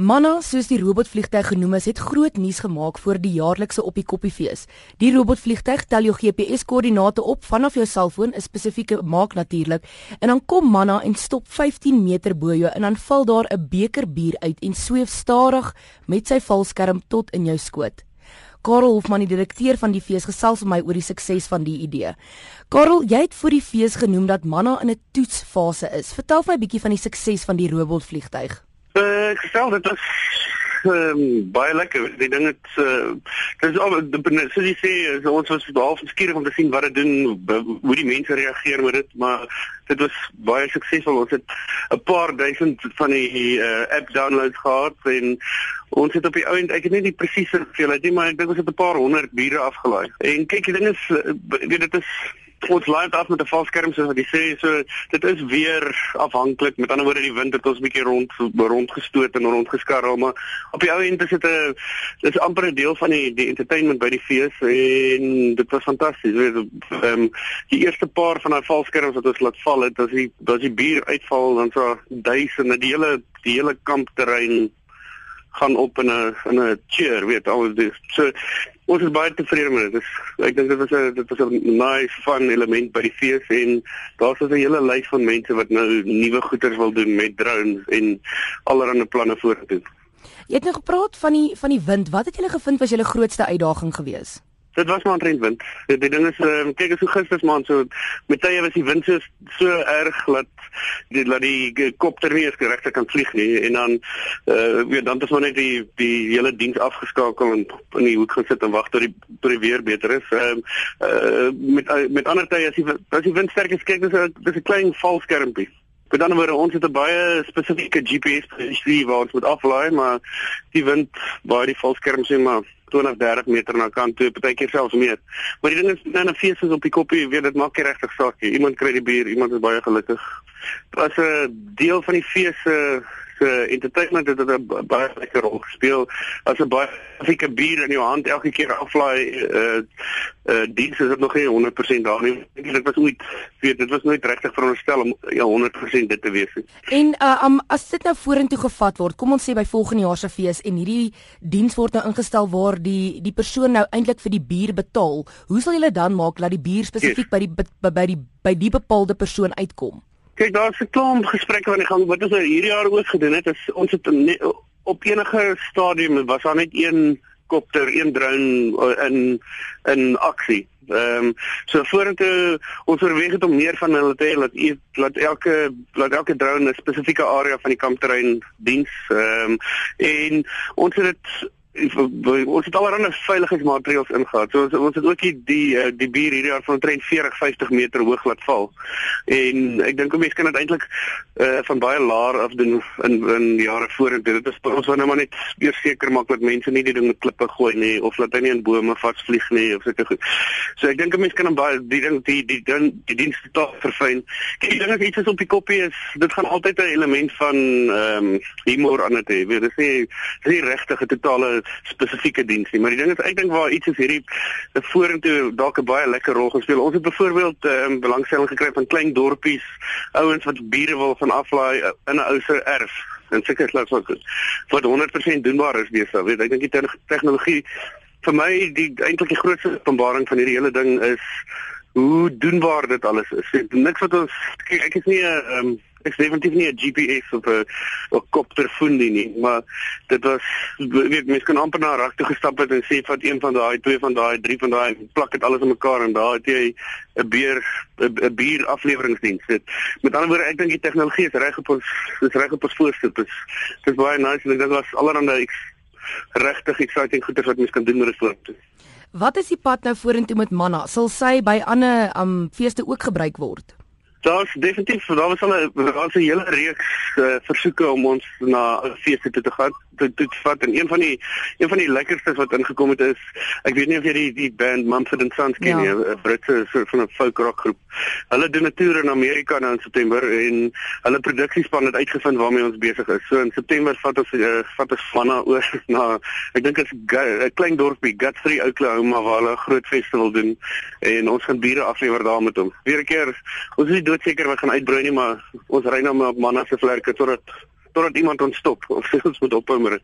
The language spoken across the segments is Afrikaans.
Manna, soos die robotvliegtuig genoem is, het groot nuus gemaak voor die jaarlikse Op die Koppiefees. Die robotvliegtuig tel jou GPS-koördinate op vanaf jou selfoon, 'n spesifieke maak natuurlik, en dan kom Manna en stop 15 meter bo jou en dan val daar 'n beker bier uit en sweef stadig met sy valskerm tot in jou skoot. Karel Hofman, die direkteur van die fees, gesels met my oor die sukses van die idee. Karel, jy het vir die fees genoem dat Manna in 'n toetsfase is. Vertel my 'n bietjie van die sukses van die robotvliegtuig. Uh, ek stel dit is um, baie lekker. Die ding het uh, dis al so jy sê so ons was half skieurig om te sien wat dit doen, hoe die mense reageer met dit, maar dit was baie suksesvol. Ons het 'n paar duisend van die uh, app downloads gehad en ons het op die ouend ek het nie die presiese hoeveelheid nie, maar ek dink ons het 'n paar honderd bure afgelaai. En kyk, die ding is weet dit is ons land af met 'n valskerm soos wat jy sê so dit is weer afhanklik. Met ander woorde die wind het ons bietjie rond rondgestoot en rondgeskarrel maar op die ou end is dit 'n dis amper 'n deel van die die entertainment by die fees en dit was fantasties weet ehm um, die eerste paar van daai valskerms wat ons laat val het as die as die bier uitval dan so duisende die hele die hele kampterrein gaan op in 'n in 'n cheer weet al dis so ons is baie tevrede met dit. Dis ek dink dit was 'n dit was 'n nice fun element by die fees en daar's 'n hele lys van mense wat nou nuwe goeders wil doen met drones en allerlei planne vorentoe. Jy het nou gepraat van die van die wind. Wat het julle gevind was julle grootste uitdaging geweest? Dit was maar omtrent wind. Die, die ding is uh, kyk as hoe gister maand so met tye was die wind so so erg dat die laat die kopter nie eens regtig kan vlieg nie en dan uh weet dan het ons net die die hele diens afgeskakel en in die hoek gesit en wag tot die tot die weer beter is. Ehm uh, uh met uh, met ander tye as die as die wind sterk is kyk dis 'n dis 'n klein valskermpie. Met ander woorde ons het 'n baie spesifieke GPS posisie waar ons moet aflaai maar die wind waar die valskerm sê maar 20 30 meter na kant toe, partykeer selfs meer. Maar die ding is nou 'n fees is op die koppie, weet dit maak nie regtig saak nie. Iemand kry die bier, iemand is baie gelukkig. Dit was 'n deel van die fees se uh, uh, entertainment het 'n baie lekker rol gespeel. As 'n baie fikke bier in jou hand elke keer aflaai uh uh diens is dit nog nie 100% daar nie. Ek dink dit was ooit weet dit was nooit regtig veronderstel om ja 100% dit te wees. En uh um, as dit nou vorentoe gevat word, kom ons sê by volgende jaar se fees en hierdie diens word nou ingestel waar die die persoon nou eintlik vir die bier betaal. Hoe sal julle dan maak dat die bier spesifiek yes. by die by, by die by die bepaalde persoon uitkom? Kyk, daar's 'n klomp gesprekke aan die gang. Wat ons nou hierdie jaar ook gedoen het, is ons het ne, op enige stadium was daar net een kopter, een drone uh, in in aksie. Ehm um, so vorentoe ons oorweeg het om meer van hulle te hê dat laat elke laat elke drone 'n spesifieke area van die kampterrein diens. Ehm um, en ons het dit ons het allerlei veiligheidsmaatreëls ingegaan. So ons ons het ook die die, eh, die bier hierdie jaar van omtrent 40 50 meter hoog laat val. En ek dink mense kan dit eintlik uh van baie laer af doen in in jare vorentoe. Dit is ons wou nou maar net weer seker maak dat mense nie die ding met klippe gooi nie of laat hy nie in bome vasvlieg nie of sulke goed. So ek dink mense kan baie die ding die die die, die dienste tog verfyn. Kyk, die ding is iets is op die koppie is dit gaan altyd 'n element van ehm um, humor aan dit hê. Dit is nie dis nie regtig 'n totale spesifieke diens nie, maar die ding is ek dink waar iets is hierdie vorentoe dalk 'n baie lekker rol gespeel. Ons het byvoorbeeld 'n um, belangstelling gekry van klein dorpies, ouens wat bure wil van aflaai uh, in 'n ou se erf. En seker is dit wat wat 100% doenbaar is besig. Weet ek dink die tegnologie vir my die eintlik die grootste openbaring van hierdie hele ding is hoe doenbaar dit alles is. Ek, niks wat ons kyk ek is nie 'n um, ehm, ek sê definitief nie 'n GPS of 'n 'n kopterfoon nie, maar dit was weet mense kan amper na rak toe gestap het en sê vat een van daai, twee van daai, drie van daai en plak dit alles in mekaar en daar het jy 'n beer 'n bier afleweringsdiens. Dit met ander woorde ek dink die tegnologie is reg op ons is reg op ons voorstoep. Dit is dit is baie nice en dit was allerhande regtig exciting goeders wat mense kan doen met dit vorentoe. Wat is die pad nou vorentoe met Manna? Sal sy by ander um feeste ook gebruik word? Daar's definitief daar was al 'n daar's 'n hele reeks uh, versoeke om ons na feeste toe te gaan te te vat en een van die een van die lekkerstes wat ingekom het is ek weet nie of jy die die band Mumford and Sons ken nie ja. 'n Britse soort van 'n folk rock groep. Hulle doen 'n toer in Amerika nou in September en hulle produksiespan het uitgevind waarmee ons besig is. So in September vat ons uh, vat ons vanna oor na ek dink is 'n klein dorpie Guthrie Oklahoma waar hulle 'n groot festival doen en ons gaan biere aflewer daar met hom. Weer 'n keer ons is doodseker wat gaan uitbroei nie, maar ons ry nou met manne se vlerke totdat totdat iemand ons stop of ons moet ophou dit.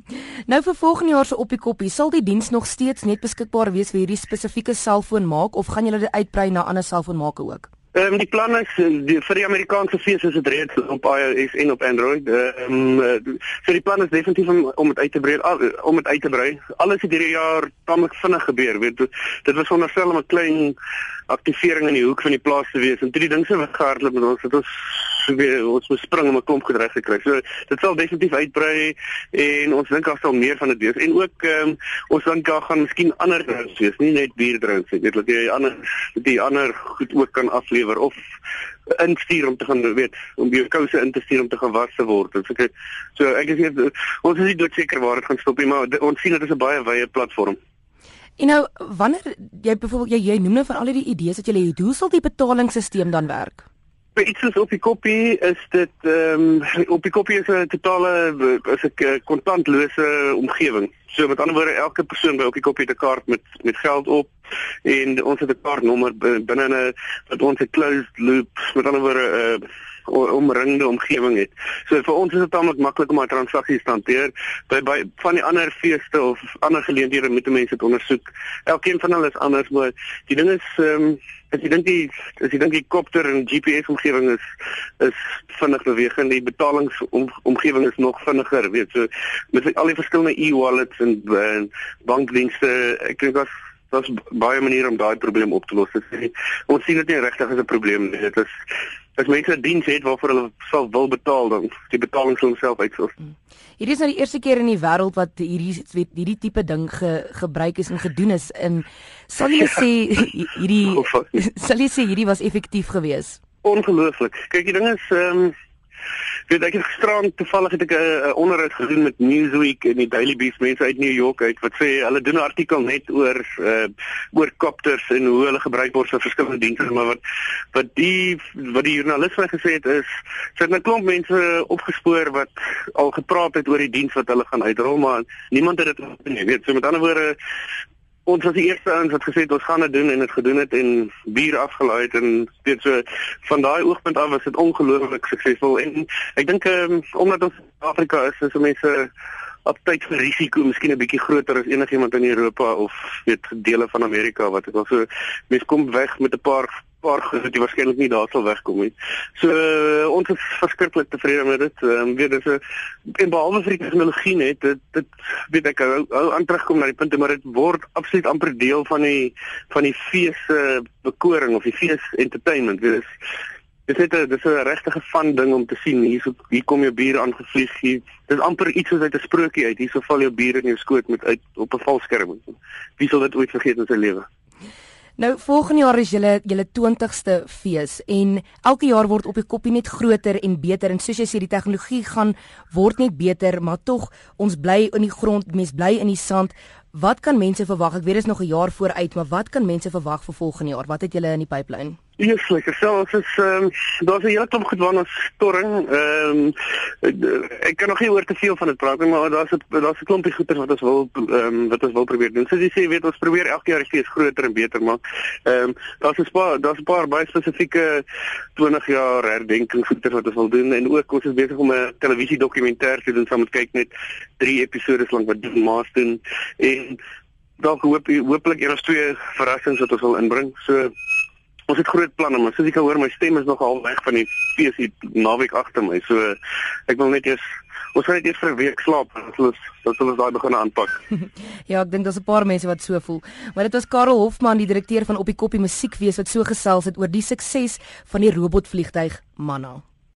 nou vir volgende jaar se op die koppie, sal die diens nog steeds net beskikbaar wees vir hierdie spesifieke selfoon maak of gaan julle dit uitbrei na ander selfoonmakers ook? Ehm um, die plan is eh, die, vir die Amerikaanse fees is dit reeds op iOS en op Android. Ehm um, so die plan is definitief om om dit uit te brei om dit uit te brei. Alles het hierdie jaar tamelik vinnig gebeur. Weet dit was onderstel om 'n klein aktivering in die hoek van die plaas te wees en toe die ding se weggehardloop met ons het ons weer ons moet spring om 'n klomp gedreig te kry. So dit sal definitief uitbrei en ons dink daar sal meer van dit wees en ook um, ons dink daar gaan miskien ander drinks wees, nie net bierdrinks nie. Dit laat jy ander die ander goed ook kan aflewer of instuur om te gaan weet om jou kouse in te stuur om te gaan was te word. So ek so ek is nie, ons is nie doodseker waar dit gaan stop nie, maar ons sien dit is 'n baie wye platform. En nou wanneer jy byvoorbeeld jy, jy noem nou van al die idees wat jy het, hoe sal die betalingsstelsel dan werk? By iets soos op die koppie is dit ehm um, op die koppie is 'n totale is 'n kontantlose omgewing. So met ander woorde elke persoon by op die koppie het 'n kaart met met geld op en ons het 'n kaartnommer binne 'n wat ons 'n closed loop met ander woorde 'n uh, omringende omgewing het. So vir ons is dit tamelik maklik om 'n transaksie te hanteer. By by van die ander feeste of ander geleenthede moet mense dit ondersoek. Elkeen van hulle is anders, maar die ding is ehm um, as jy dink die as jy dink die kopter en GPS omgewing is is vinnig bewegend, die betalings om, omgewing is nog vinniger, weet so met al die verskillende e-wallets en, en bankdienste, ek dink dat daar's baie maniere om daai probleem op te los. Ons sien dit nie regtig as 'n probleem nie. Dit is as mense 'n diens het waarvoor hulle sal wil betaal dan die betaling sou homself uitsorg. Hmm. Hierdie is nou die eerste keer in die wêreld wat hierdie hierdie tipe ding ge, gebruik is en gedoen is in sal jy sê hierdie sal jy sê hierdie was effektief geweest? Ongelooflik. Kyk, die ding is ehm um, weet ek het gisterand toevallig het ek 'n onderhoud gedoen met Newsweek en die Daily Beast mense uit New York uit wat sê hulle doen 'n artikel net oor uh, oor kopters en hoe hulle gebruik word vir verskillende dienste maar wat wat die wat die joernalis vir gesê het is sy het 'n klomp mense opgespoor wat al gepraat het oor die diens wat hulle gaan uitrol maar niemand het dit gedoen nie weet so met ander woorde ons was die eerste ouens wat gesê het ons gaan dit doen en dit gedoen het en bier afgelaai en weet so. Van daai oogpunt af was dit ongelooflik suksesvol en ek dink um, omdat ons Afrika is is mense aptyd vir risiko miskien 'n bietjie groter as enigiemand in Europa of weet dele van Amerika wat ek al so mense kom weg met 'n paar paar goed wat jy waarskynlik nie daar sal wegkom nie. So uh, ons is verskriklik tevrede met dit. Ehm um, weet dis 'n en behalwe vir die tegnologie net dit dit weet ek hou hou aan terugkom na die punte maar dit word absoluut amper deel van die van die fees uh, bekoring of die fees entertainment. Weet dis dit is dis 'n regte van ding om te sien hier so hier kom jou bier aangevlieg hier. Dis amper iets soos uit 'n sprokie uit. Hier so val jou bier in jou skoot met uit op 'n valskerm. Wie sal dit ooit vergeet in sy lewe? Nou volgende jaar is julle julle 20ste fees en elke jaar word op die koppie net groter en beter en soos jy sê die tegnologie gaan word net beter maar tog ons bly in die grond mens bly in die sand. Wat kan mense verwag? Ek weet dit is nog 'n jaar vooruit maar wat kan mense verwag vir volgende jaar? Wat het julle in die pipeline Ja, seker. Selfs is ehm um, daar's 'n hele klomp gedwaan ons storing. Ehm um, ek kan nog nie oor te veel van dit praat nie, maar daar's daar's 'n klompie goeders wat ons wil ehm um, wat ons wil probeer doen. Soos jy sê, weet ons probeer elke jaar fees groter en beter maak. Ehm um, daar's 'n paar daar's 'n paar baie spesifieke 20 jaar herdenkingsgoeders wat ons wil doen en ook ons is besig om 'n televisie dokumentêr te doen saam met kyk net 3 episode lank wat doen maas doen en dalk hoop hopelik een of twee verrassings wat ons wil inbring. So Ons het groot planne, maar soos jy kan hoor, my stem is nog al weg van die hier naweek agter my. So ek wil net eers ons gaan net eers vir 'n week slaap. Ons dan sal ons daai begin aanpak. ja, ek dink daar's 'n paar mense wat so voel. Maar dit was Karel Hofman, die direkteur van Op die Koppie Musiekfees wat so gesels het oor die sukses van die robotvliegtuig Manna.